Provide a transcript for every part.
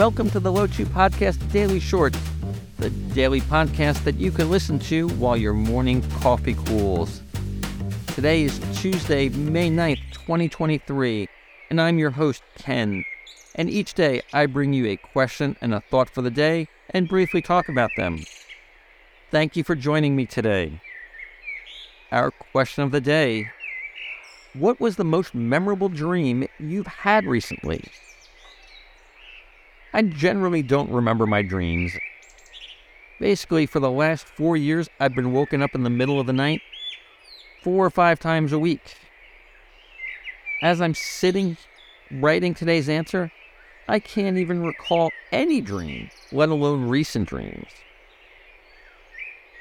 Welcome to the Lo-Chu Podcast Daily Short, the daily podcast that you can listen to while your morning coffee cools. Today is Tuesday, May 9th, 2023, and I'm your host, Ken. And each day I bring you a question and a thought for the day and briefly talk about them. Thank you for joining me today. Our question of the day What was the most memorable dream you've had recently? I generally don't remember my dreams. Basically, for the last four years, I've been woken up in the middle of the night four or five times a week. As I'm sitting writing today's answer, I can't even recall any dream, let alone recent dreams.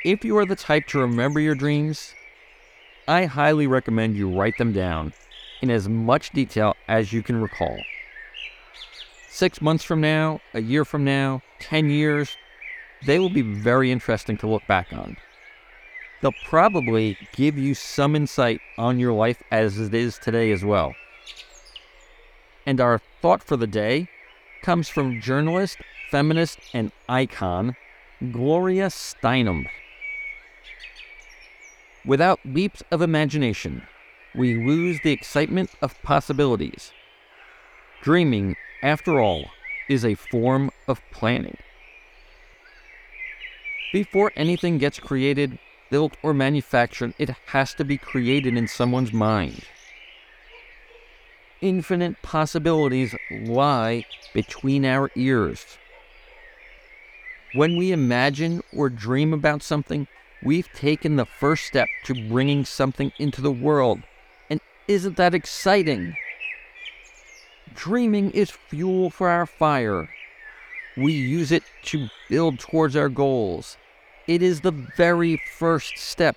If you are the type to remember your dreams, I highly recommend you write them down in as much detail as you can recall. Six months from now, a year from now, 10 years, they will be very interesting to look back on. They'll probably give you some insight on your life as it is today as well. And our thought for the day comes from journalist, feminist, and icon Gloria Steinem. Without leaps of imagination, we lose the excitement of possibilities. Dreaming, after all, is a form of planning. Before anything gets created, built, or manufactured, it has to be created in someone's mind. Infinite possibilities lie between our ears. When we imagine or dream about something, we've taken the first step to bringing something into the world. And isn't that exciting? Dreaming is fuel for our fire. We use it to build towards our goals. It is the very first step.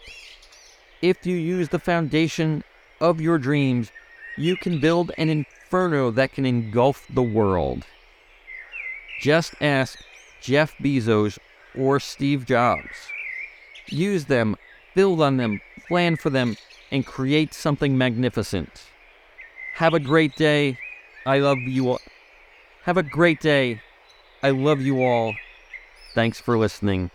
If you use the foundation of your dreams, you can build an inferno that can engulf the world. Just ask Jeff Bezos or Steve Jobs. Use them, build on them, plan for them, and create something magnificent. Have a great day. I love you all. Have a great day. I love you all. Thanks for listening.